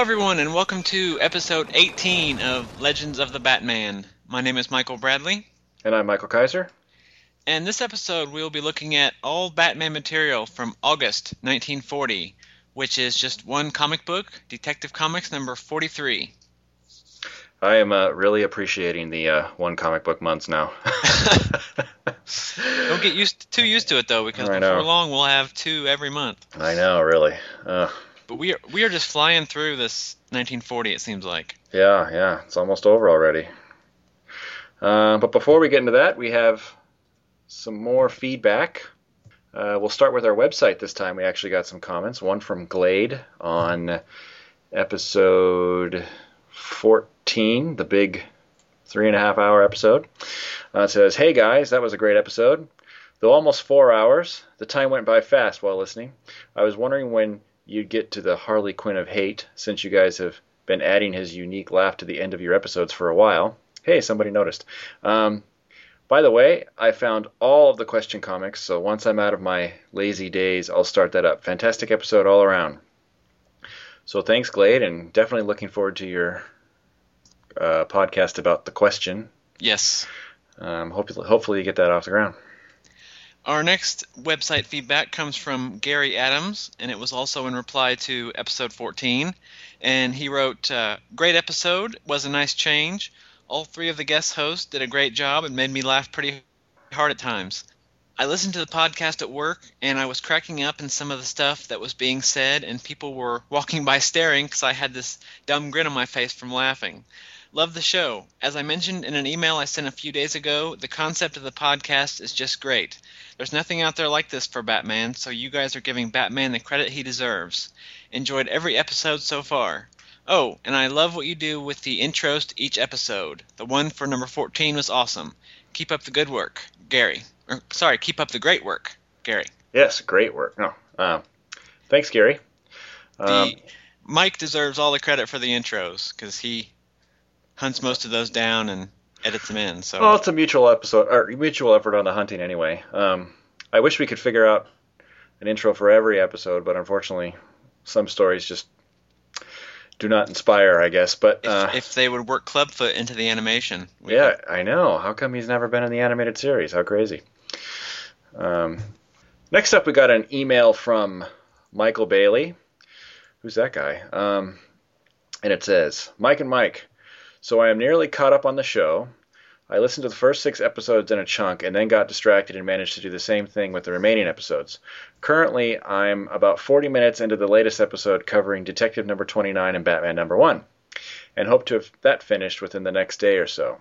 Hello, everyone, and welcome to episode 18 of Legends of the Batman. My name is Michael Bradley, And I'm Michael Kaiser. and this episode we'll be looking at all Batman material from August 1940, which is just one comic book, Detective Comics number 43. I am uh, really appreciating the uh, one comic book months now. Don't get used too used to it though, because I before know. long we'll have two every month. I know, really. Uh, But we are we are just flying through this 1940. It seems like. yeah, yeah, it's almost over already. Uh, but before we get into that, we have some more feedback. Uh, we'll start with our website this time. We actually got some comments. One from Glade on episode 14, the big three and a half hour episode. Uh, it says, Hey guys, that was a great episode. Though almost four hours, the time went by fast while listening. I was wondering when you'd get to the Harlequin of hate, since you guys have been adding his unique laugh to the end of your episodes for a while. Hey, somebody noticed. Um, by the way, I found all of the question comics, so once I'm out of my lazy days, I'll start that up. Fantastic episode all around. So thanks, Glade, and definitely looking forward to your uh, podcast about the question. Yes. Um, hopefully, hopefully you get that off the ground. Our next website feedback comes from Gary Adams, and it was also in reply to episode 14. And he wrote, uh, Great episode, was a nice change. All three of the guest hosts did a great job and made me laugh pretty hard at times. I listened to the podcast at work, and I was cracking up in some of the stuff that was being said, and people were walking by staring because I had this dumb grin on my face from laughing. Love the show. As I mentioned in an email I sent a few days ago, the concept of the podcast is just great. There's nothing out there like this for Batman, so you guys are giving Batman the credit he deserves. Enjoyed every episode so far. Oh, and I love what you do with the intros to each episode. The one for number 14 was awesome. Keep up the good work, Gary. Or, sorry, keep up the great work, Gary. Yes, great work. No, um, thanks, Gary. The Um, Mike deserves all the credit for the intros because he hunts most of those down and edits them in. So well, it's a mutual episode or mutual effort on the hunting anyway. Um, I wish we could figure out an intro for every episode, but unfortunately, some stories just do not inspire. I guess, but if, uh, if they would work Clubfoot into the animation, we yeah, I know. How come he's never been in the animated series? How crazy. Um, next up, we got an email from Michael Bailey. Who's that guy? Um, and it says, Mike and Mike, so I am nearly caught up on the show. I listened to the first six episodes in a chunk and then got distracted and managed to do the same thing with the remaining episodes. Currently, I'm about 40 minutes into the latest episode covering Detective number 29 and Batman number 1, and hope to have that finished within the next day or so.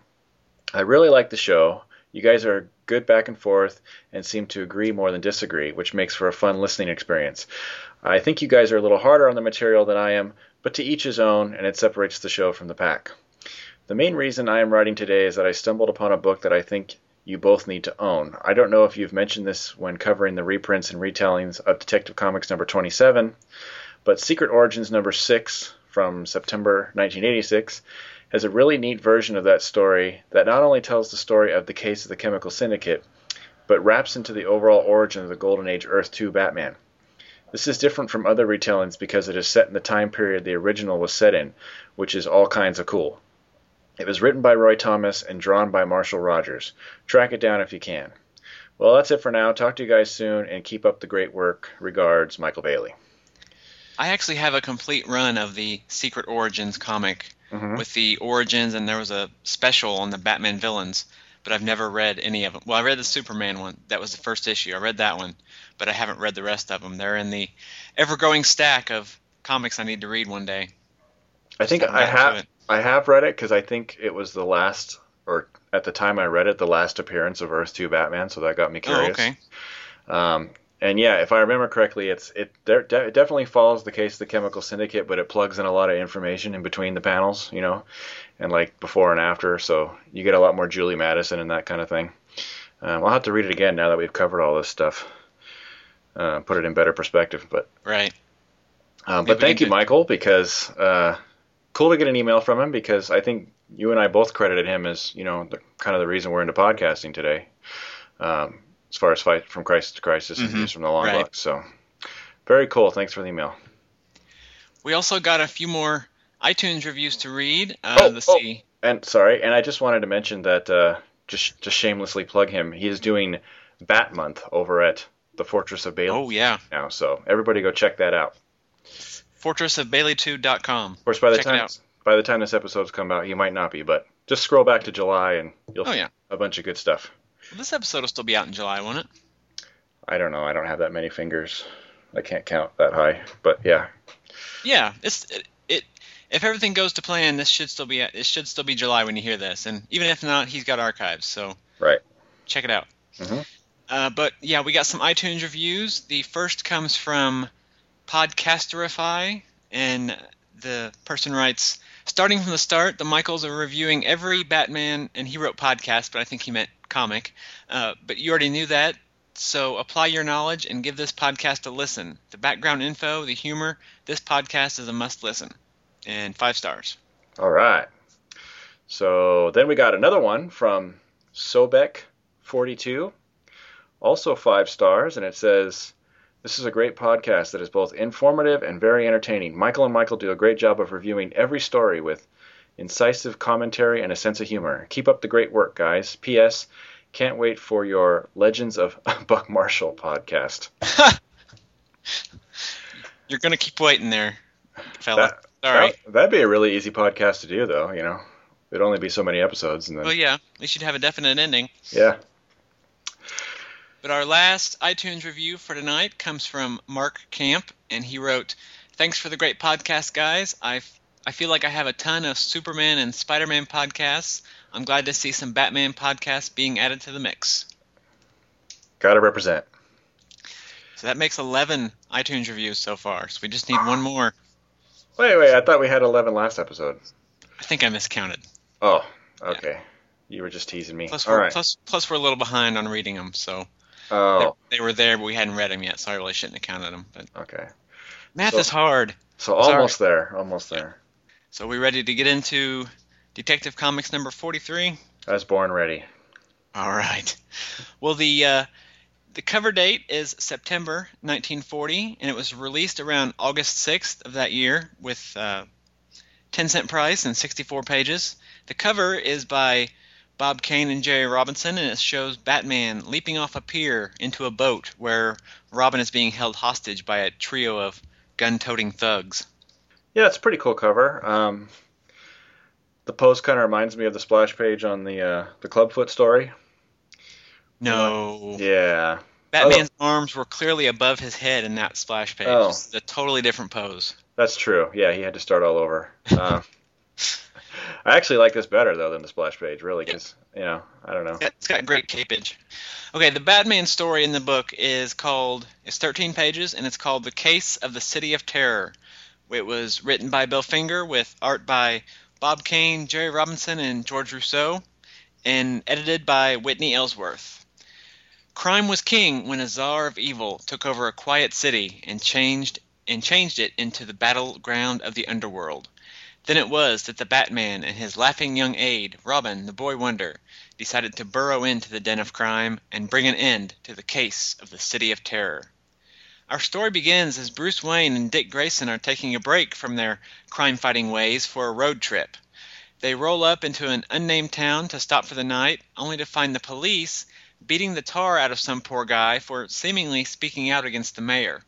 I really like the show. You guys are good back and forth and seem to agree more than disagree, which makes for a fun listening experience. I think you guys are a little harder on the material than I am, but to each his own, and it separates the show from the pack. The main reason I am writing today is that I stumbled upon a book that I think you both need to own. I don't know if you've mentioned this when covering the reprints and retellings of Detective Comics number 27, but Secret Origins number 6 from September 1986 has a really neat version of that story that not only tells the story of the case of the Chemical Syndicate, but wraps into the overall origin of the Golden Age Earth 2 Batman. This is different from other retellings because it is set in the time period the original was set in, which is all kinds of cool. It was written by Roy Thomas and drawn by Marshall Rogers. Track it down if you can. Well, that's it for now. Talk to you guys soon and keep up the great work. Regards, Michael Bailey. I actually have a complete run of the Secret Origins comic Mhm. with the origins, and there was a special on the Batman villains, but I've never read any of them. Well, I read the Superman one. That was the first issue. I read that one, but I haven't read the rest of them. They're in the ever-growing stack of comics I need to read one day. I think I getting back to have. I have read it because I think it was the last, or at the time I read it, the last appearance of Earth Two Batman. So that got me Oh, curious. okay. Um, and yeah, if I remember correctly, it's it, de- de- it definitely follows the case of the Chemical Syndicate, but it plugs in a lot of information in between the panels, you know, and like before and after. So you get a lot more Julie Madison and that kind of thing. Um, I'll have to read it again now that we've covered all this stuff. Uh, put it in better perspective, but Right. um, but thank you, Michael, because uh, cool to get an email from him because I think you and I both credited him as you know the, kind of the reason we're into podcasting today. Um, as far as fight from crisis to crisis and Mhm. views from the long Right. box, so very cool. Thanks for the email. We also got a few more iTunes reviews to read. Uh, Oh, let's oh. see. And sorry, and I just wanted to mention that uh, just just shamelessly plug him. He is doing Bat Month over at the Fortress of Bailey Oh yeah, now, so everybody go check that out. fortressofbailey2.com. Of course, by the Check time by the time this episode's come out, you might not be, but just scroll back to July and you'll Oh see yeah. a bunch of good stuff. Well, this episode will still be out in July, won't it? I don't know. I don't have that many fingers. I can't count that high, but yeah. Yeah, it's it, it. If everything goes to plan, this should still be it should still be July when you hear this, and even if not, he's got archives, so Right. check it out. Mhm. Uh, but yeah, we got some iTunes reviews. The first comes from Podcasterify, and the person writes, starting from the start, the Michaels are reviewing every Batman, and he wrote podcast, but I think he meant comic. Uh, but you already knew that, so apply your knowledge and give this podcast a listen. The background info, the humor, this podcast is a must listen. And five stars. All right. So then we got another one from Sobek42, also five stars, and it says, This is a great podcast that is both informative and very entertaining. Michael and Michael do a great job of reviewing every story with incisive commentary and a sense of humor. Keep up the great work, guys. P.S. Can't wait for your Legends of Buck Marshall podcast. You're going to keep waiting there, fella. That, Sorry. that, that'd be a really easy podcast to do, though, you know. It'd only be so many episodes, and then, Well, yeah, we should have a definite ending. yeah. But our last iTunes review for tonight comes from Mark Camp, and he wrote, "Thanks for the great podcast, guys. I I feel like I have a ton of Superman and Spider-Man podcasts. I'm glad to see some Batman podcasts being added to the mix. Gotta represent. So that makes 11 iTunes reviews so far. So we just need one more. Wait, wait, I thought we had 11 last episode. I think I miscounted. Oh, okay. You were just teasing me. Plus, All we're, right. plus, plus we're a little behind on reading them. So Oh, they, they were there, but we hadn't read them yet. So I really shouldn't have counted them. But okay. math So- is hard. So Sorry. almost there. Almost there. So we ready to get into Detective Comics number 43? I was born ready. All right. Well, the uh, the cover date is September 1940, and it was released around August 6th of that year with uh, 10 cent price and 64 pages. The cover is by Bob Kane and Jerry Robinson, and it shows Batman leaping off a pier into a boat where Robin is being held hostage by a trio of gun-toting thugs. Yeah, it's a pretty cool cover. Um, the pose kind of reminds me of the splash page on the uh, the Clubfoot story. No. Yeah. Batman's arms were clearly above his head in that splash page. Oh. It's a totally different pose. That's true. Yeah, he had to start all over. Uh, I actually like this better though than the splash page, really, because you know I don't know. Yeah, It's got great capage. Okay, the Batman story in the book is called it's 13 pages and it's called The Case of the City of Terror. It was written by Bill Finger with art by Bob Kane, Jerry Robinson, and George Roussos, and edited by Whitney Ellsworth. Crime was king when a czar of evil took over a quiet city and changed and changed it into the battleground of the underworld. Then it was that the Batman and his laughing young aide, Robin, the boy wonder, decided to burrow into the den of crime and bring an end to the case of the City of Terror. Our story begins as Bruce Wayne and Dick Grayson are taking a break from their crime fighting ways for a road trip. They roll up into an unnamed town to stop for the night, only to find the police beating the tar out of some poor guy for seemingly speaking out against the mayor.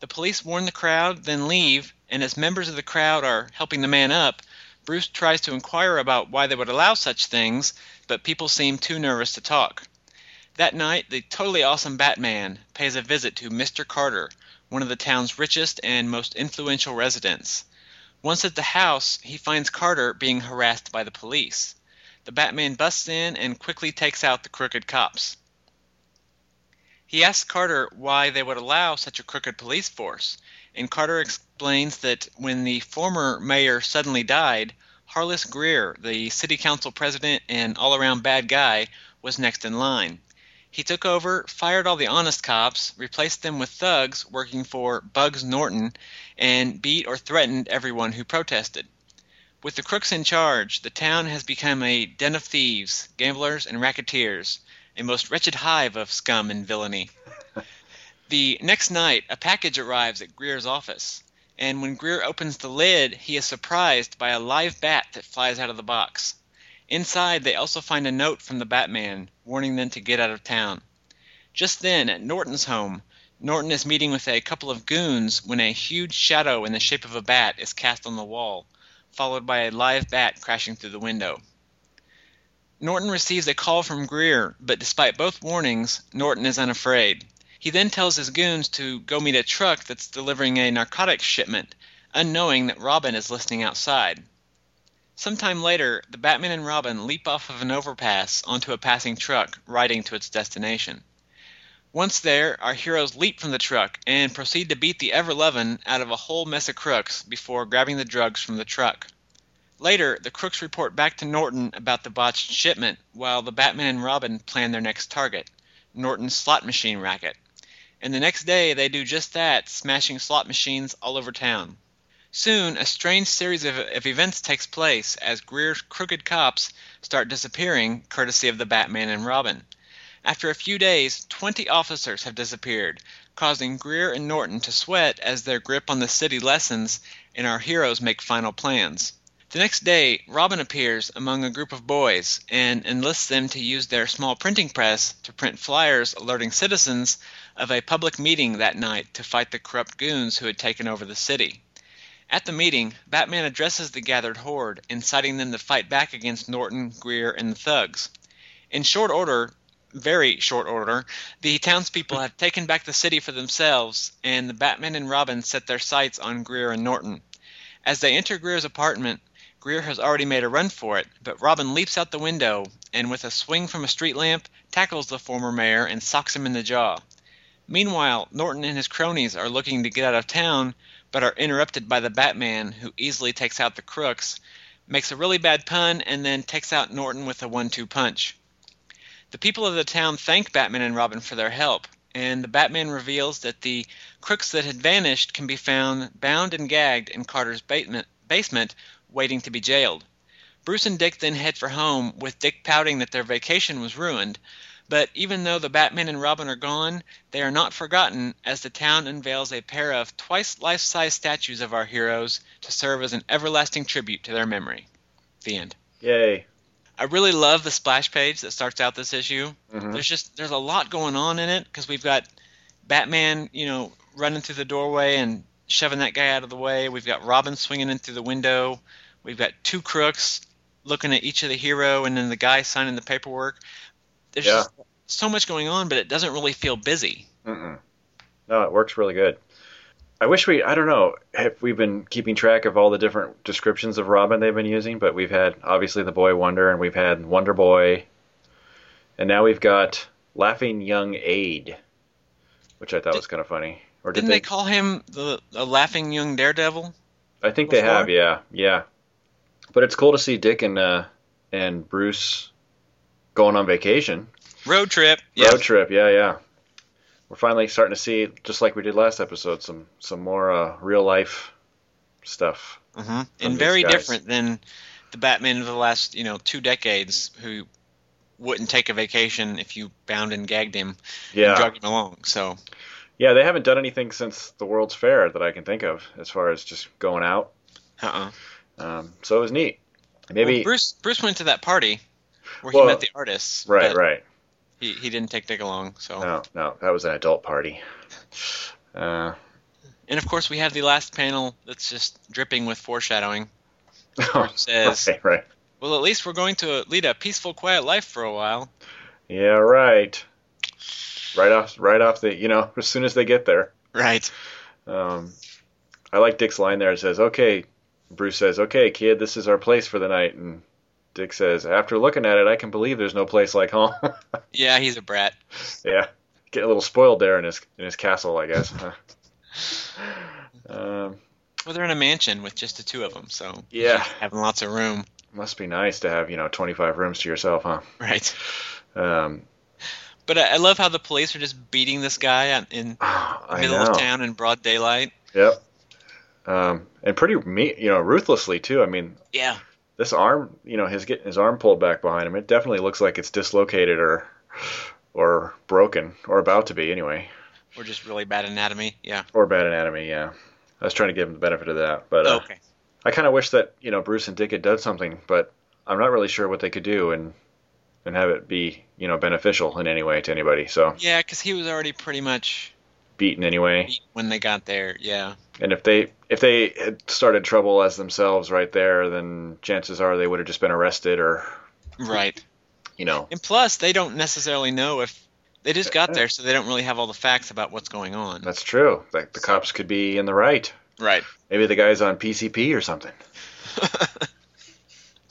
The police warn the crowd, then leave, and as members of the crowd are helping the man up, Bruce tries to inquire about why they would allow such things, but people seem too nervous to talk. That night, the totally awesome Batman pays a visit to Mr. Carter, one of the town's richest and most influential residents. Once at the house, he finds Carter being harassed by the police. The Batman busts in and quickly takes out the crooked cops. He asks Carter why they would allow such a crooked police force, and Carter explains that when the former mayor suddenly died, Harless Greer, the city council president and all around bad guy, was next in line. He took over, fired all the honest cops, replaced them with thugs working for Bugs Norton, and beat or threatened everyone who protested. With the crooks in charge, the town has become a den of thieves, gamblers, and racketeers, a most wretched hive of scum and villainy. the next night, a package arrives at Greer's office. and when Greer opens the lid, he is surprised by a live bat that flies out of the box. Inside, they also find a note from the Batman warning them to get out of town. Just then, at Norton's home, Norton is meeting with a couple of goons when a huge shadow in the shape of a bat is cast on the wall, followed by a live bat crashing through the window. Norton receives a call from Greer, but despite both warnings, Norton is unafraid. He then tells his goons to go meet a truck that's delivering a narcotics shipment, unknowing that Robin is listening outside. Sometime later, the Batman and Robin leap off of an overpass onto a passing truck, riding to its destination. Once there, our heroes leap from the truck and proceed to beat the Ever-Loving out of a whole mess of crooks before grabbing the drugs from the truck. Later, the crooks report back to Norton about the botched shipment, while the Batman and Robin plan their next target, Norton's slot machine racket. And the next day, they do just that, smashing slot machines all over town. Soon, a strange series of, of, events takes place as Greer's crooked cops start disappearing, courtesy of the Batman and Robin. After a few days, 20 officers have disappeared, causing Greer and Norton to sweat as their grip on the city lessens and our heroes make final plans. The next day, Robin appears among a group of boys and enlists them to use their small printing press to print flyers alerting citizens of a public meeting that night to fight the corrupt goons who had taken over the city. At the meeting, Batman addresses the gathered horde, inciting them to fight back against Norton, Greer, and the thugs. In short order, very short order, the townspeople have taken back the city for themselves, and the Batman and Robin set their sights on Greer and Norton. As they enter Greer's apartment, Greer has already made a run for it, but Robin leaps out the window and, with a swing from a street lamp, tackles the former mayor and socks him in the jaw. Meanwhile, Norton and his cronies are looking to get out of town, but are interrupted by the Batman, who easily takes out the crooks, makes a really bad pun, and then takes out Norton with a one two punch. The people of the town thank Batman and Robin for their help, and the Batman reveals that the crooks that had vanished can be found bound and gagged in Carter's basement, waiting to be jailed. Bruce and Dick then head for home, with Dick pouting that their vacation was ruined. But even though the Batman and Robin are gone, they are not forgotten as the town unveils a pair of twice life size statues of our heroes to serve as an everlasting tribute to their memory. The end. Yay. I really love the splash page that starts out this issue. Mhm. There's just there's a lot going on in it because we've got Batman, you know, running through the doorway and shoving that guy out of the way. We've got Robin swinging in through the window. We've got two crooks looking at each of the hero, and then the guy signing the paperwork. There's Yeah. just so much going on, but it doesn't really feel busy. Mm-mm. No, it works really good. I wish we, I don't know if we've been keeping track of all the different descriptions of Robin they've been using, but we've had obviously the Boy Wonder, and we've had Wonder Boy, and now we've got Laughing Young Aide, which I thought Did- was kind of funny. Or did Didn't they, call him the a laughing young daredevil? I think they have, yeah, yeah. But it's cool to see Dick and uh, and Bruce going on vacation. Road trip. Road trip, yeah, yeah. We're finally starting to see, just like we did last episode, some some more uh, real life stuff. hmm from And very guys. different than the Batman of the last, you know, two decades who wouldn't take a vacation if you bound and gagged him and Yeah, drug him along. So yeah. They haven't done anything since the World's Fair that I can think of, as far as just going out. uh-uh. Um, so it was neat. Maybe Well, Bruce Bruce went to that party where he met the artists. right, right. He, he didn't take Dick along. So No, no, that was an adult party. Uh, and of course we have the last panel that's just dripping with foreshadowing. says- right, right. Well, at least we're going to lead a peaceful, quiet life for a while. Yeah, right. Right off, right off the, you know, as soon as they get there. Right. Um, I like Dick's line there. It says, "Okay," Bruce says, "Okay, kid, this is our place for the night." And Dick says, "After looking at it, I can believe there's no place like home." Yeah, he's a brat. yeah, get a little spoiled there in his in his castle, I guess. um, Well, they're in a mansion with just the two of them, so Yeah. having lots of room. must be nice to have you know 25 rooms to yourself, huh? Right. Um, But I, I love how the police are just beating this guy in the middle know. of town in broad daylight. Yep. Um, and pretty me, you know, ruthlessly too. I mean, Yeah. this arm, you know, his getting his arm pulled back behind him. It definitely looks like it's dislocated or or broken or about to be anyway, Or just really bad anatomy. Yeah. or bad anatomy. Yeah. I was trying to give him the benefit of that, but uh, okay. I kind of wish that you know Bruce and Dick had done something, but I'm not really sure what they could do and and have it be you know beneficial in any way to anybody. So Yeah, because he was already pretty much beaten anyway, when they got there. Yeah. and if they if they had started trouble as themselves right there, then chances are they would have just been arrested or Right. you know And plus, they don't necessarily know if they just got there, so they don't really have all the facts about what's going on. that's true. Like the cops could be in the right. Right. Maybe the guy's on PCP or something.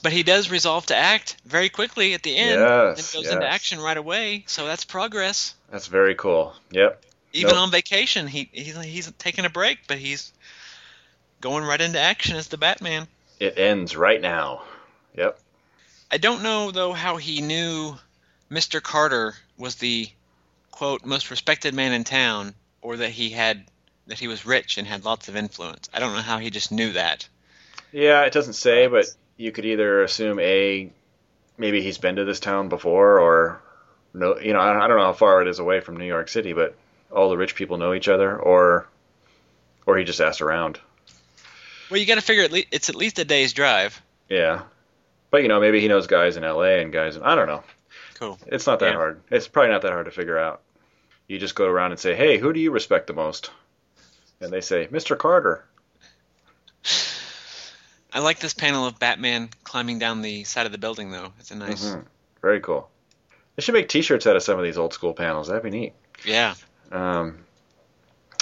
But he does resolve to act very quickly at the end. Yes, and goes into action right away. So that's progress. That's very cool. Yep. Even Nope. on vacation, he he's, he's taking a break, but he's going right into action as the Batman. It ends right now. Yep. I don't know though how he knew Mr. Carter was the quote most respected man in town, or that he had that he was rich and had lots of influence. I don't know how he just knew that. Yeah, it doesn't say, but you could either assume a maybe he's been to this town before, or no, you know, I I don't know how far it is away from New York City, but all the rich people know each other, or or he just asked around. Well, you got to figure at le- it's at least a day's drive. Yeah, but you know, maybe he knows guys in L.A. and guys in I don't know. Cool. It's not that Yeah. hard. It's probably not that hard to figure out. You just go around and say, "Hey, who do you respect the most?" And they say, "Mr. Carter." I like this panel of Batman climbing down the side of the building, though. It's a nice. Mhm. Very cool. They should make T-shirts out of some of these old school panels. That'd be neat. Yeah. Um,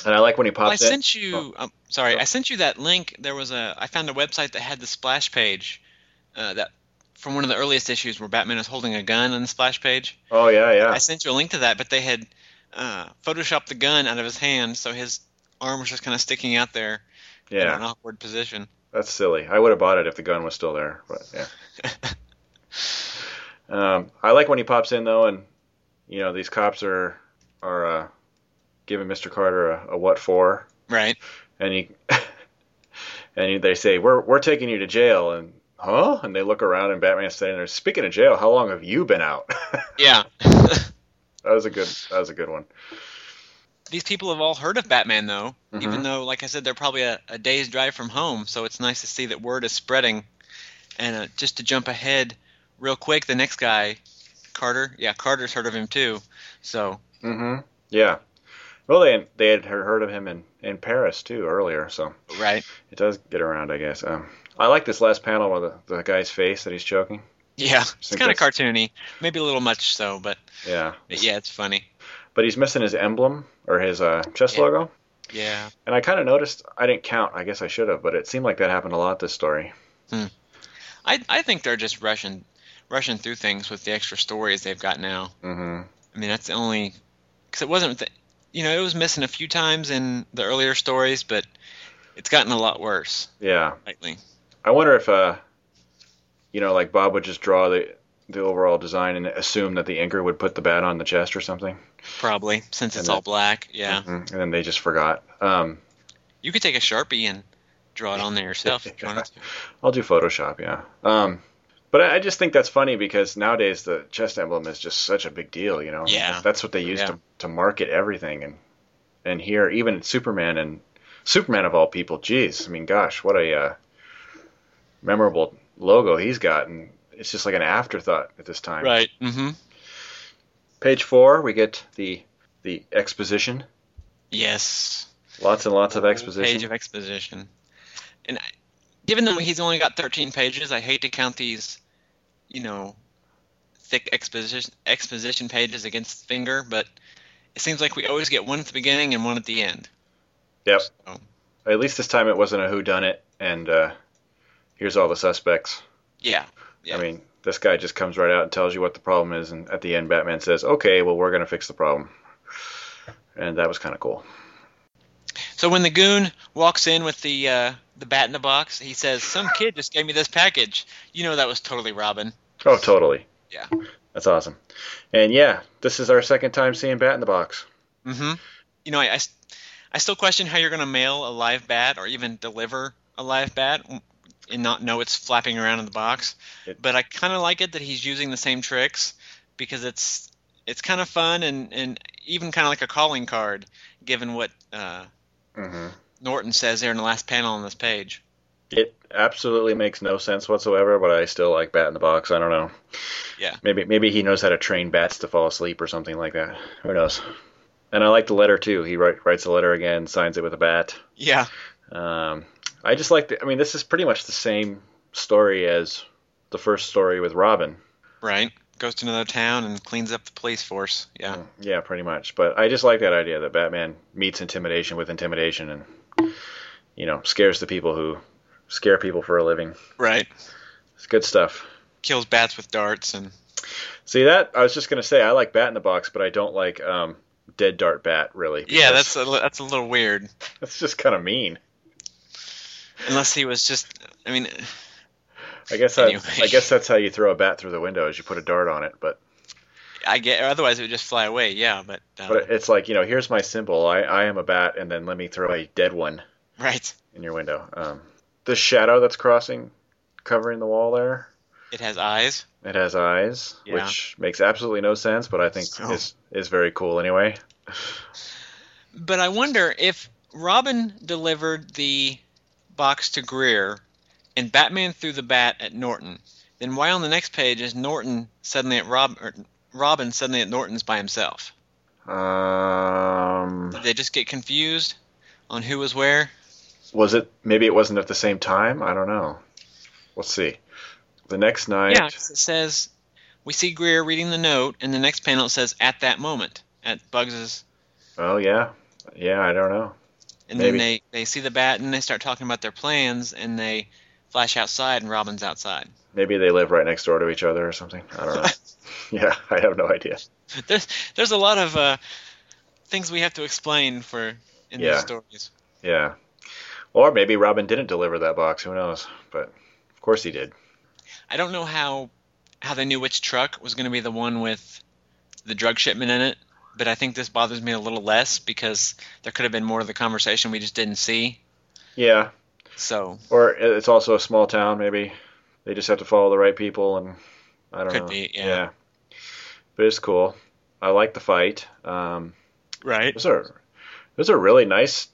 and I like when he Well, I pops in. sent you. Um, sorry, Oh. I sent you that link. There was a. I found a website that had the splash page, uh, that from one of the earliest issues where Batman is holding a gun on the splash page. Oh yeah, yeah. I sent you a link to that, but they had uh, photoshopped the gun out of his hand, so his arm was just kind of sticking out there in Yeah, an awkward position. that's silly. I would have bought it if the gun was still there, but yeah. um, I like when he pops in though, and you know these cops are are uh, giving Mr. Carter a, a what for, Right. and he and he, they say we're we're taking you to jail, and huh? And they look around, and Batman's standing there. Speaking of jail, how long have you been out? Yeah. that was a good that was a good one. These people have all heard of Batman, though, Mhm. even though, like I said, they're probably a, a day's drive from home. So it's nice to see that word is spreading. And uh, just to jump ahead real quick, the next guy, Carter, yeah, Carter's heard of him too. So Mm-hmm. Yeah. Well, they they had heard of him in in Paris too earlier, so right, it does get around, I guess. Um, I like this last panel with the, the guy's face that he's choking. yeah, it's kind of cartoony, maybe a little much so, but, Yeah. but yeah, it's funny. But he's missing his emblem or his uh, chest Yeah. logo, Yeah, and I kind of noticed. I didn't count. I guess I should have, but it seemed like that happened a lot this story. Hmm. I I think they're just rushing rushing through things with the extra stories they've got now. Mm-hmm. I mean, that's the only because it wasn't, th- you know, it was missing a few times in the earlier stories, but it's gotten a lot worse Yeah. lately. I wonder if, uh, you know, like Bob would just draw the the overall design and assume that the inker would put the bat on the chest or something, Probably since it's all black. Yeah, Mhm. and then they just forgot. Um, you could take a sharpie and draw it on there yourself if you wanted to. I'll do Photoshop, yeah. Um, but I just think that's funny because nowadays the chest emblem is just such a big deal, you know. Yeah. That's what they use Yeah. to to market everything, and and here even Superman and Superman of all people, geez, I mean, gosh, what a uh, memorable logo he's got, and it's just like an afterthought at this time. Right. Mm-hmm. Page four, we get the the exposition. Yes. Lots and lots of exposition. Page of exposition. And I, given that he's only got 13 pages, I hate to count these, you know, thick exposition exposition pages against finger, but it seems like we always get one at the beginning and one at the end. Yep. So, At least this time it wasn't a who done it, and uh, here's all the suspects. yeah. Yeah. I mean, this guy just comes right out and tells you what the problem is, and at the end, Batman says, "Okay, well, we're gonna fix the problem," and that was kind of cool. So when the goon walks in with the uh, the bat in the box, he says, "Some kid just gave me this package." You know that was totally Robin. Oh, totally. Yeah. That's awesome. And yeah, this is our second time seeing Bat in the Box. Mm-hmm. You know, I I still question how you're going to mail a live bat or even deliver a live bat and not know it's flapping around in the box. It- but I kind of like it that he's using the same tricks because it's it's kind of fun and, and even kind of like a calling card, given what uh, hmm Norton says there in the last panel on this page. It absolutely makes no sense whatsoever, but I still like Bat in the Box. I don't know. Yeah. Maybe maybe he knows how to train bats to fall asleep or something like that. Who knows? And I like the letter too. He write, writes the letter again, signs it with a bat. Yeah. Um, I just like. The, I mean, this is pretty much the same story as the first story with Robin. Right. Goes to another town and cleans up the police force. Yeah. Yeah, pretty much. But I just like that idea that Batman meets intimidation with intimidation and you know scares the people who scare people for a living. Right. It's good stuff. Kills bats with darts and. See that? I was just gonna say I like Bat in the Box, but I don't like um, Dead Dart Bat really. Yeah, that's a, that's a little weird. that's just kind of mean. Unless he was just. I mean, I guess Anyway. I guess that's how you throw a bat through the window is you put a dart on it. But I get. Otherwise, it would just fly away. Yeah, but. Um, but it's like you know here's my symbol. I I am a bat, and then let me throw a dead one right. in your window. Um, the shadow that's crossing, covering the wall there. It has eyes. It has eyes, Yeah. which makes absolutely no sense, but I think So- is is very cool anyway. But I wonder if Robin delivered the box to Greer and Batman threw the bat at Norton, then why on the next page is Norton suddenly at Rob Robin suddenly at Norton's by himself? Um, Did they just get confused on who was where? was it maybe it wasn't at the same time? I don't know. Let's see. The next night. Yeah, it says we see Greer reading the note, and the next panel it says at that moment at Bugs's, Oh yeah, yeah. I don't know. and Maybe. then they they see the bat and they start talking about their plans, and they flash outside, and Robin's outside. Maybe they live right next door to each other or something. I don't know. yeah, I have no idea. there's there's a lot of uh, things we have to explain for in Yeah. these stories. Yeah. Or maybe Robin didn't deliver that box. Who knows? But of course he did. I don't know how how they knew which truck was going to be the one with the drug shipment in it, but I think this bothers me a little less because there could have been more of the conversation we just didn't see. Yeah. So Or it's also a small town. Maybe they just have to follow the right people, and I don't Could know. be, yeah. But it's cool. I like the fight. Um, right, there's a there's a really nice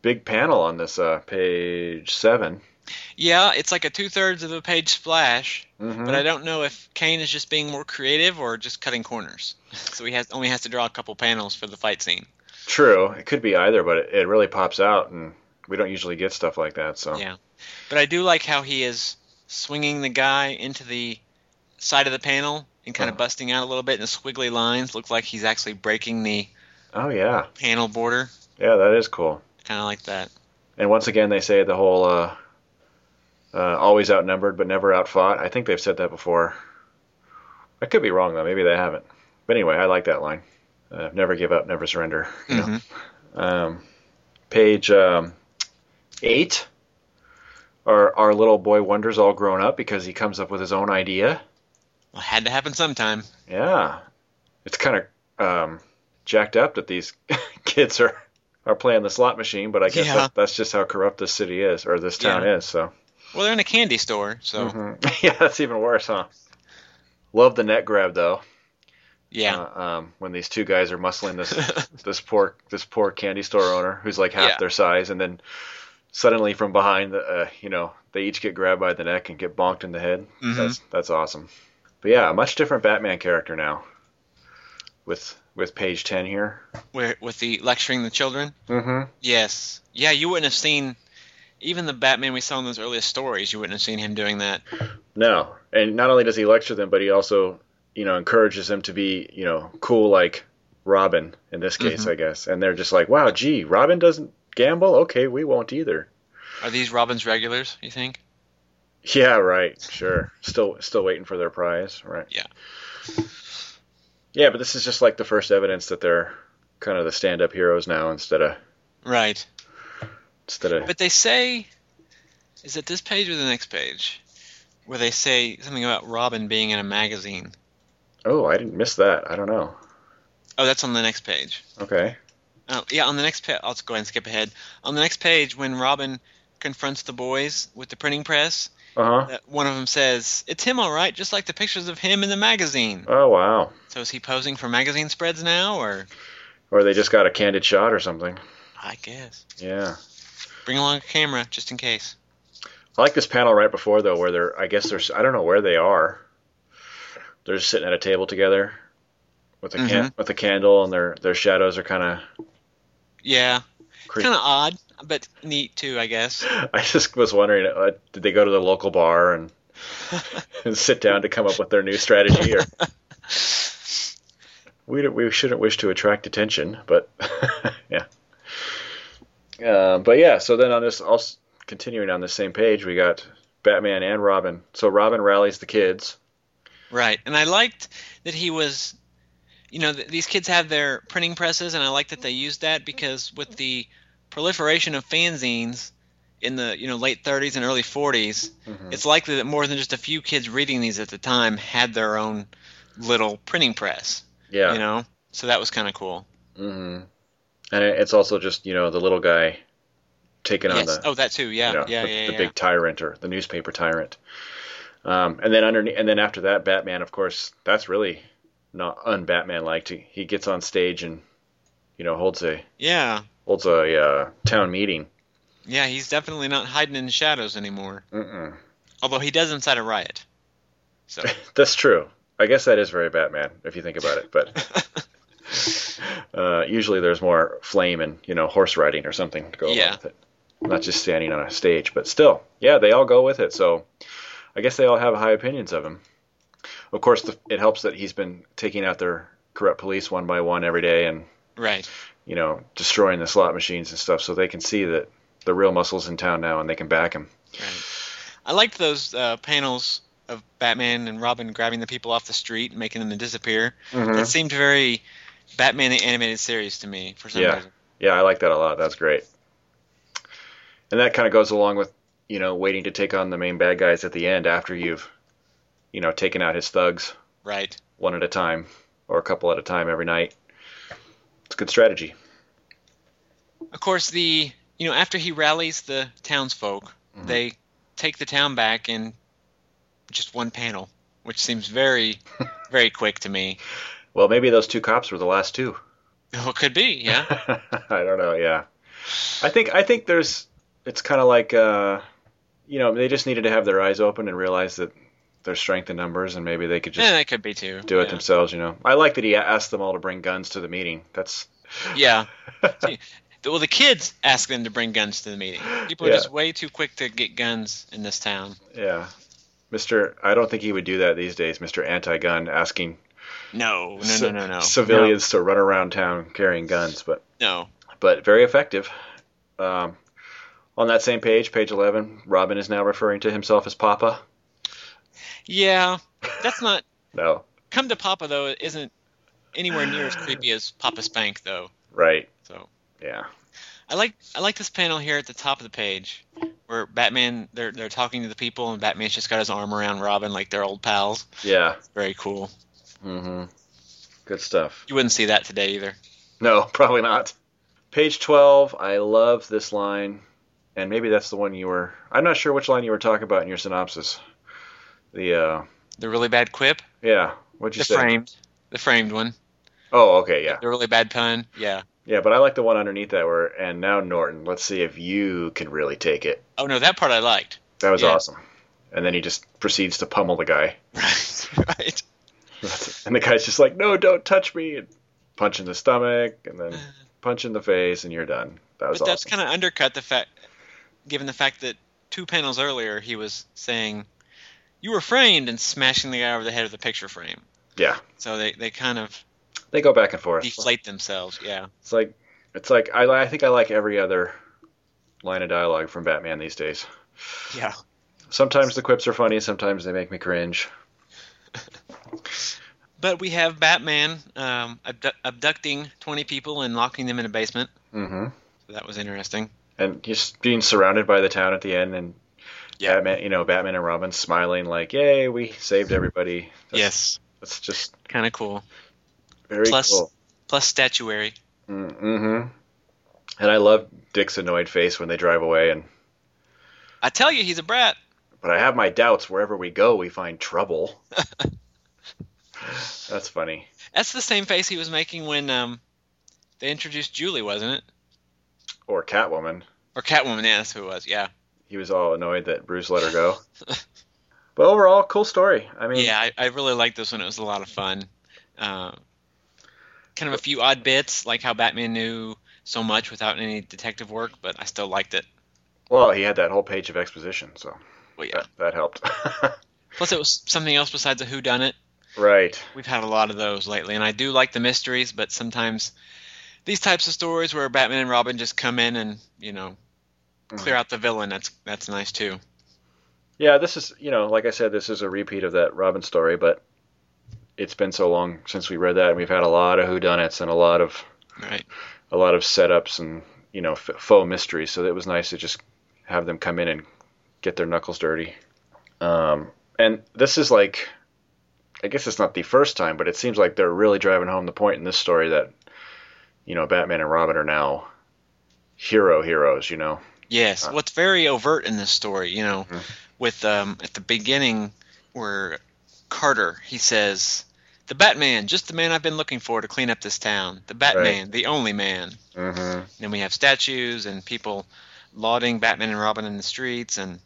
big panel on this uh, page seven. yeah, it's like a two thirds of a page splash, Mm-hmm. but I don't know if Kane is just being more creative or just cutting corners. So he has only has to draw a couple panels for the fight scene. True. It could be either, but it, it really pops out, and we don't usually get stuff like that. So Yeah. But I do like how he is swinging the guy into the side of the panel and kind of Uh-huh. busting out a little bit, and the squiggly lines look like he's actually breaking the Oh yeah, panel border. yeah, that is cool. Kind of like that. And once again, they say the whole uh, uh, always outnumbered but never outfought. I think they've said that before. I could be wrong though. Maybe they haven't. But anyway, I like that line. Uh, never give up, never surrender. You know? Mhm. Um, page um, eight. Our our little boy Wonder's all grown up because he comes up with his own idea. Well, had to happen sometime. Yeah, it's kind of um, jacked up that these kids are are playing the slot machine, but I guess Yeah. that, that's just how corrupt this city is or this town Yeah. is. So Well, they're in a candy store, so Mhm. yeah, that's even worse, huh? Love the net grab though. yeah. Uh, um, when these two guys are muscling this this poor this poor candy store owner who's like half Yeah. their size, and then suddenly from behind, uh, you know, they each get grabbed by the neck and get bonked in the head. Mhm. That's that's awesome. But yeah, a much different Batman character now. With with page ten here. Where with the lecturing the children. Mm-hmm. Yes. Yeah, you wouldn't have seen even the Batman we saw in those earliest stories. You wouldn't have seen him doing that. No, and not only does he lecture them, but he also, you know, encourages them to be, you know, cool like Robin in this case, Mhm. I guess. And they're just like, wow, gee, Robin doesn't gamble. Okay, we won't either. Are these Robin's regulars? You think? Yeah, right. Sure. Still, still waiting for their prize. Right. Yeah. Yeah, but this is just like the first evidence that they're kind of the stand-up heroes now instead of Right. instead of. But they say, is it this page or the next page, where they say something about Robin being in a magazine? Oh, I didn't miss that. I don't know. Oh, that's on the next page. Okay. Oh, yeah, on the next page, I'll just go ahead and skip ahead. On the next page, when Robin confronts the boys with the printing press, Uh huh. uh, one of them says, "It's him, all right, just like the pictures of him in the magazine." Oh wow. So is he posing for magazine spreads now, or Or they just got a candid shot or something. I guess. Yeah. Bring along a camera just in case. I like this panel right before though, where they're I guess there's I don't know where they are. They're just sitting at a table together with a can- Mhm. with a candle, and their their shadows are kind of. Yeah, kind of odd, but neat too, I guess. I just was wondering, uh, did they go to the local bar and, and sit down to come up with their new strategy, or we we shouldn't wish to attract attention, but yeah. Uh, but yeah, so then on this, also continuing on the same page, we got Batman and Robin. So Robin rallies the kids. Right, and I liked that he was, you know, th- these kids have their printing presses, and I like that they used that because with the proliferation of fanzines in the you know late 30s and early 40s, Mhm. it's likely that more than just a few kids reading these at the time had their own little printing press. Yeah. You know, so that was kind of cool. Mm-hmm. And it's also just you know the little guy taking on the oh, that too. Yeah. you know, yeah. the, yeah. the yeah. big tyrant or the newspaper tyrant. Um, and then underneath, and then after that, Batman, of course, that's really not un-Batman like. He gets on stage and you know holds a yeah. holds a uh, town meeting. Yeah. He's definitely not hiding in the shadows anymore. Mm-mm. Although he does incite a riot. So. That's true. I guess that is very Batman if you think about it. But uh, usually there's more flame and you know horse riding or something to go Yeah. with it, not just standing on a stage. But still, yeah, they all go with it. So I guess they all have high opinions of him. Of course, the, it helps that he's been taking out their corrupt police one by one every day and right. you know destroying the slot machines and stuff, so they can see that the real muscles in town now and they can back him. Right. I liked those uh, panels of Batman and Robin grabbing the people off the street and making them disappear. Mm-hmm. That seemed very Batman the animated series to me for some Yeah. reason. Yeah, I like that a lot. That's great. And that kind of goes along with, you know, waiting to take on the main bad guys at the end after you've, you know, taking out his thugs Right. one at a time or a couple at a time every night. It's a good strategy. Of course, the you know after he rallies the townsfolk, Mhm. they take the town back in just one panel, which seems very, very quick to me. Well, maybe those two cops were the last two. Well, it could be, yeah. I don't know. Yeah, I think I think there's. It's kind of like, uh, you know, they just needed to have their eyes open and realize that there's strength in numbers, and maybe they could just yeah, that could be too. do it yeah. themselves. You know, I like that he asked them all to bring guns to the meeting. That's Yeah. See, well, the kids ask them to bring guns to the meeting. People are Yeah. just way too quick to get guns in this town. Yeah. Mr. I don't think he would do that these days, Mr. Anti-Gun, asking No, no, ci- no, no, no. civilians to run around town carrying guns, but No. but very effective. Um, on that same page, page 11, Robin is now referring to himself as Papa. Yeah, that's not. No, Come to Papa though isn't anywhere near as creepy as Papa Spank though. right. So Yeah. I like I like this panel here at the top of the page where Batman they're they're talking to the people and Batman's just got his arm around Robin like they're old pals. Yeah. Very cool. Mm-hmm. Good stuff. You wouldn't see that today either. No, probably not. Page 12, I love this line. And maybe that's the one you were I'm not sure which line you were talking about in your synopsis. The uh The really bad quip, yeah, what'd you say? the say? framed, the framed one, Oh, okay, yeah. the really bad pun. Yeah. Yeah, but I like the one underneath that where, and now Norton, let's see if you can really take it. Oh no, that part I liked. That was Yeah. awesome. And then he just proceeds to pummel the guy. Right. right. And the guy's just like, no, don't touch me. And punch in the stomach, and then punch in the face, and you're done. That was But that's awesome. kind of undercut the fact, given the fact that two panels earlier he was saying, "You were framed," and smashing the guy over the head with a picture frame. Yeah. So they, they kind of They go back and forth. deflate themselves. Yeah. It's like, it's like I, I think I like every other line of dialogue from Batman these days. Yeah. Sometimes the quips are funny, sometimes they make me cringe. But we have Batman um, abdu- abducting 20 people and locking them in a basement. Mm-hmm. So that was interesting. And he's being surrounded by the town at the end, and Yeah. Batman, you know, Batman and Robin smiling like, "Yay, we saved everybody." That's, yes. that's just Kind of cool. very Plus- cool. Plus statuary. Mm-hmm. And I love Dick's annoyed face when they drive away, and I tell you, he's a brat. but I have my doubts. Wherever we go, we find trouble. That's funny. That's the same face he was making when um, they introduced Julie, wasn't it? Or Catwoman. Or Catwoman, yeah, that's who it was. Yeah. He was all annoyed that Bruce let her go. but overall, cool story. I mean, Yeah, I, I really liked this one. It was a lot of fun. Uh, kind of a few odd bits, like how Batman knew so much without any detective work, but I still liked it. well, he had that whole page of exposition, so Well, yeah. that, that helped. Plus, it was something else besides a whodunit. right. We've had a lot of those lately, and I do like the mysteries, but sometimes these types of stories where Batman and Robin just come in and you know clear out the villain, that's that's nice too. Yeah, this is, you know, like I said, this is a repeat of that Robin story, but it's been so long since we read that, and we've had a lot of whodunits and a lot of Right. a lot of setups and you know f- faux mysteries. So it was nice to just have them come in and get their knuckles dirty. Um, and this is like, I guess it's not the first time, but it seems like they're really driving home the point in this story that you know Batman and Robin are now hero heroes. You know. Yes. Uh, What's very overt in this story, you know, Mhm. with um, at the beginning where Carter he says, "The Batman, just the man I've been looking for to clean up this town. The Batman, the only man." Mm-hmm. Then we have statues and people lauding Batman and Robin in the streets, and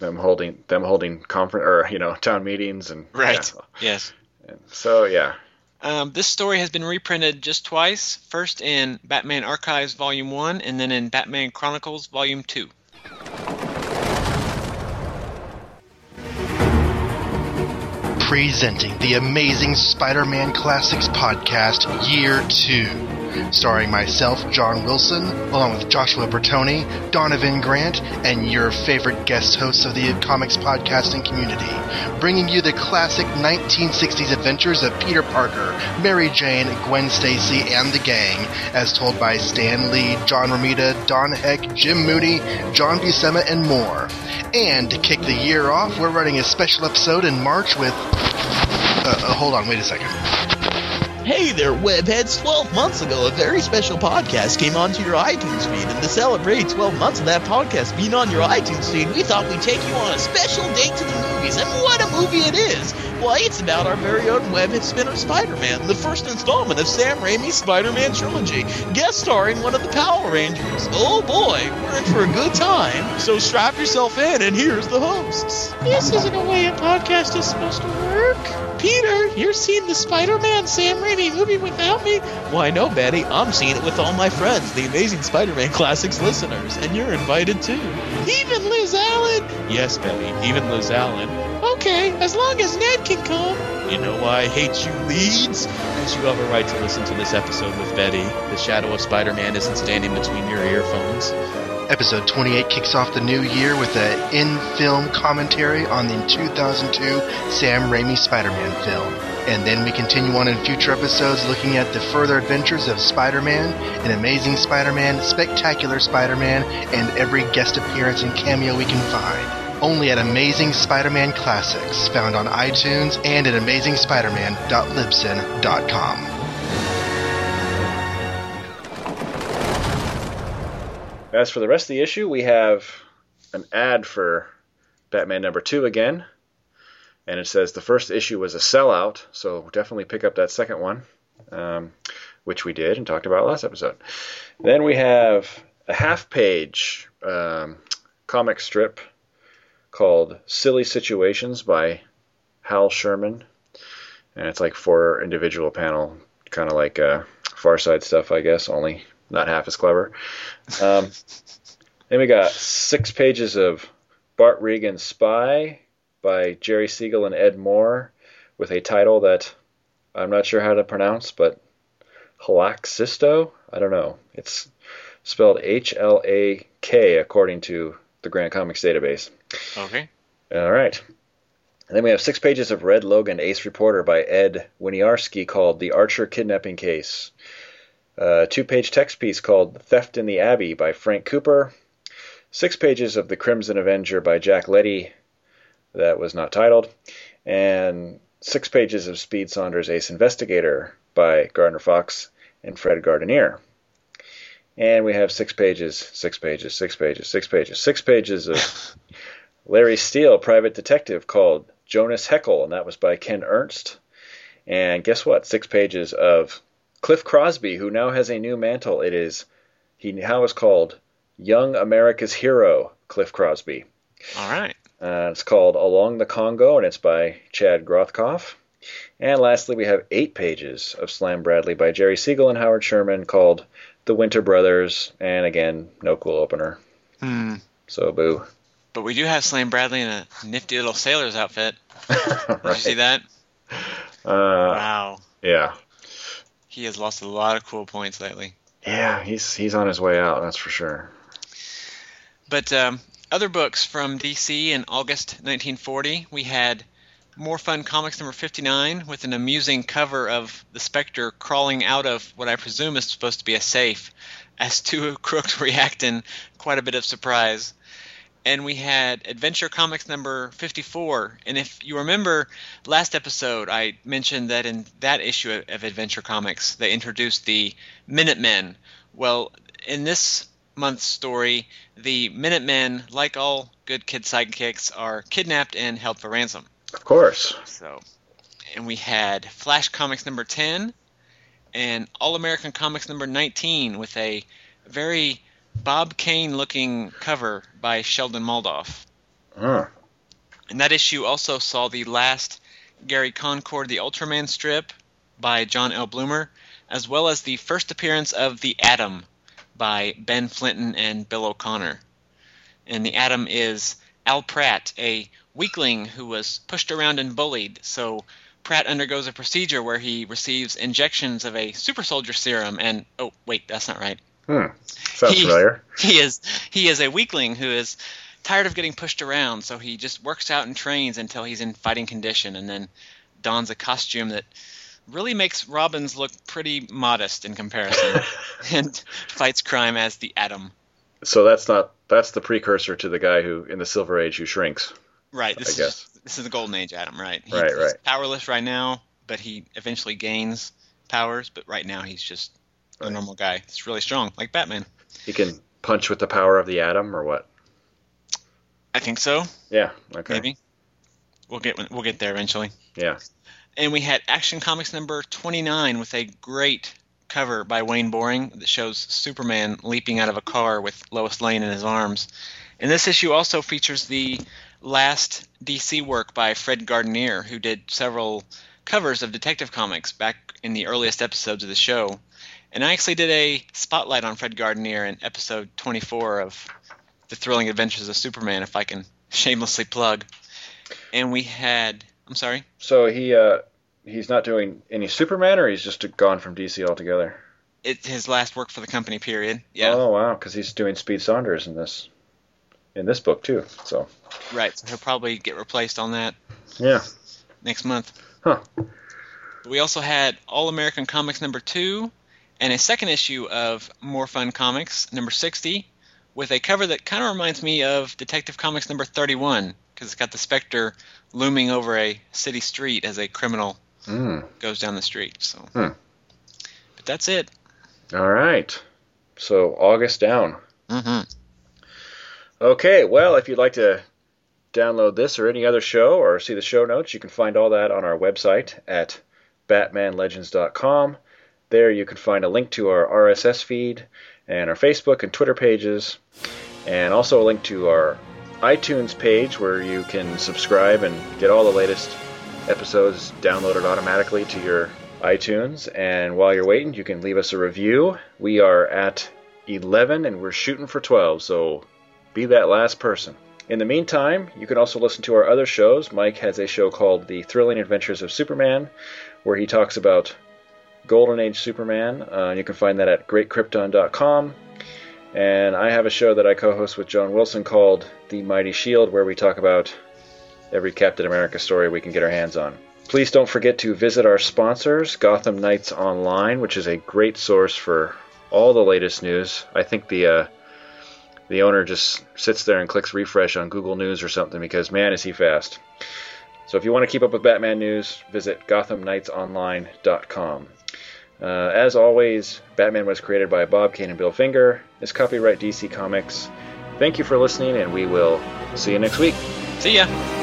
Them holding them holding conference or you know town meetings and right. yeah. Yes. And so yeah, Um, this story has been reprinted just twice. First in Batman Archives Volume One, and then in Batman Chronicles Volume Two. presenting the Amazing Spider Man Classics podcast, Year 2. Starring myself, John Wilson, along with Joshua Bertoni, Donovan Grant, and your favorite guest hosts of the comics podcasting community. Bringing you the classic 1960s adventures of Peter Parker, Mary Jane, Gwen Stacy, and the gang, as told by Stan Lee, John Romita, Don Heck, Jim Mooney, John Buscema, and more. And to kick the year off, we're running a special episode in March with. Uh, uh, hold on, wait a second. Hey there, webheads! 12 months ago, a very special podcast came onto your iTunes feed, and to celebrate 12 months of that podcast being on your iTunes feed, we thought we'd take you on a special date to the movies. And what a movie it is! Why, it's about our very own webhead spin of Spider-Man, the first installment of Sam Raimi's Spider-Man trilogy, guest starring one of the Power Rangers. Oh boy, we're in for a good time. So strap yourself in, and here's the hosts. This isn't a way a podcast is supposed to work. Peter, you're seeing the Spider-Man Sam Raimi movie without me? Why no, Betty. I'm seeing it with all my friends, the Amazing Spider-Man Classics listeners, and you're invited too. Even Liz Allen? Yes, Betty, even Liz Allen. Okay, as long as Ned can come. You know why I hate you, Leeds? Because you have a right to listen to this episode with Betty. The shadow of Spider-Man isn't standing between your earphones. Episode 28 kicks off the new year with an in film commentary on the 2002 Sam Raimi Spider Man film. And then we continue on in future episodes looking at the further adventures of Spider Man, an amazing Spider Man, spectacular Spider Man, and every guest appearance and cameo we can find. Only at Amazing Spider Man Classics, found on iTunes and at amazingspiderman.libsyn.com. As for the rest of the issue, we have an ad for Batman number two again. And it says the first issue was a sellout, so definitely pick up that second one, um, which we did and talked about last episode. Then we have a half page um, comic strip called Silly Situations by Hal Sherman. And it's like four individual panel, kind of like uh, Far Side stuff, I guess, only not half as clever. Um, then we got six pages of Bart Regan's Spy by Jerry Siegel and Ed Moore with a title that I'm not sure how to pronounce, but Halaxisto? I don't know. It's spelled H L A K according to the Grand Comics database. Okay. All right. And then we have six pages of Red Logan Ace Reporter by Ed Winiarski called The Archer Kidnapping Case. A two page text piece called Theft in the Abbey by Frank Cooper. Six pages of The Crimson Avenger by Jack Lehti. That was not titled. And six pages of Speed Saunders Ace Investigator by Gardner Fox and Fred Guardineer. And we have six pages, six pages, six pages, six pages, six pages of Larry Steele, Private Detective, called Jonas Heckle, and that was by Ken Ernst. And guess what? Six pages of Cliff Crosby, who now has a new mantle. It is he now is called Young America's Hero, Cliff Crosby. All right. Uh, it's called Along the Congo, and it's by Chad Grothkopf. And lastly, we have eight pages of Slam Bradley by Jerry Siegel and Howard Sherman called The Winter Brothers, and again, no cool opener. Hmm. So boo. But we do have Slam Bradley in a nifty little sailor's outfit. Did you see that? Uh, Wow. yeah. He has lost a lot of cool points lately. Yeah, he's he's on his way out, that's for sure. But um, other books from DC in August 1940, we had More Fun Comics number 59 with an amusing cover of the Spectre crawling out of what I presume is supposed to be a safe as two crooks react in quite a bit of surprise. And we had Adventure Comics number 54. And if you remember last episode, I mentioned that in that issue of Adventure Comics, they introduced the Minutemen. Well, in this month's story, the Minutemen, like all good kid sidekicks, are kidnapped and held for ransom. Of course. So, and we had Flash Comics number 10 and All American Comics number 19 with a very Bob Kane looking cover by Sheldon Moldoff. Huh. And that issue also saw the last Gary Concord the Ultraman strip by Jon L. Blummer, as well as the first appearance of the Atom by Ben Flinton and Bill O'Connor. And the Atom is Al Pratt, a weakling who was pushed around and bullied. So Pratt undergoes a procedure where he receives injections of a super soldier serum and oh wait, that's not right. Hmm. Sounds He- familiar. He is he is a weakling who is tired of getting pushed around, so he just works out and trains until he's in fighting condition, and then dons a costume that really makes Robin's look pretty modest in comparison, and fights crime as the Atom. So that's not that's the precursor to the guy who in the Silver Age who shrinks. Right. This I is guess. this is the Golden Age Atom, right? He- Right, He's right. powerless right now, but he eventually gains powers. But right now, he's just a normal guy. He's really strong, like Batman. He can punch with the power of the atom or what? I think so. Yeah. Okay. Maybe. We'll get we'll get there eventually. Yeah. And we had Action Comics number 29 with a great cover by Wayne Boring that shows Superman leaping out of a car with Lois Lane in his arms. And this issue also features the last DC work by Fred Guardineer, who did several covers of Detective Comics back in the earliest episodes of the show. And I actually did a spotlight on Fred Guardineer in episode 24 of The Thrilling Adventures of Superman, if I can shamelessly plug. And we had, I'm sorry? So he uh he's not doing any Superman or he's just gone from DC altogether. it's his last work for the company. Period. Yeah, Oh wow, because he's doing Speed Saunders in this in this book too. So right. So he'll probably get replaced on that yeah. next month. Huh. We also had All American Comics number two, and a second issue of More Fun Comics number sixty, with a cover that kind of reminds me of Detective Comics number thirty-one because it's got the Spectre looming over a city street as a criminal Mm. goes down the street. So, Hmm. but that's it. All right. So August down. hmm Okay, well, if you'd like to download this or any other show or see the show notes, you can find all that on our website at batmanlegends.com. There you can find a link to our RSS feed and our Facebook and Twitter pages, and also a link to our iTunes page where you can subscribe and get all the latest episodes downloaded automatically to your iTunes. And while you're waiting, you can leave us a review. We are at 11 and we're shooting for 12, so be that last person. In the meantime, you can also listen to our other shows. Mike has a show called The Thrilling Adventures of Superman, where he talks about Golden Age Superman. Uh, you can find that at greatkrypton.com. And I have a show that I co host with John Wilson called The Mighty Shield, where we talk about every Captain America story we can get our hands on. Please don't forget to visit our sponsors, Gotham Knights Online, which is a great source for all the latest news. I think the uh, the owner just sits there and clicks refresh on Google News or something because man is he fast. So if you want to keep up with Batman news, visit GothamKnightsOnline.com. Uh, as always, Batman was created by Bob Kane and Bill Finger. It's copyright DC Comics. Thank you for listening, and we will see you next week. See ya.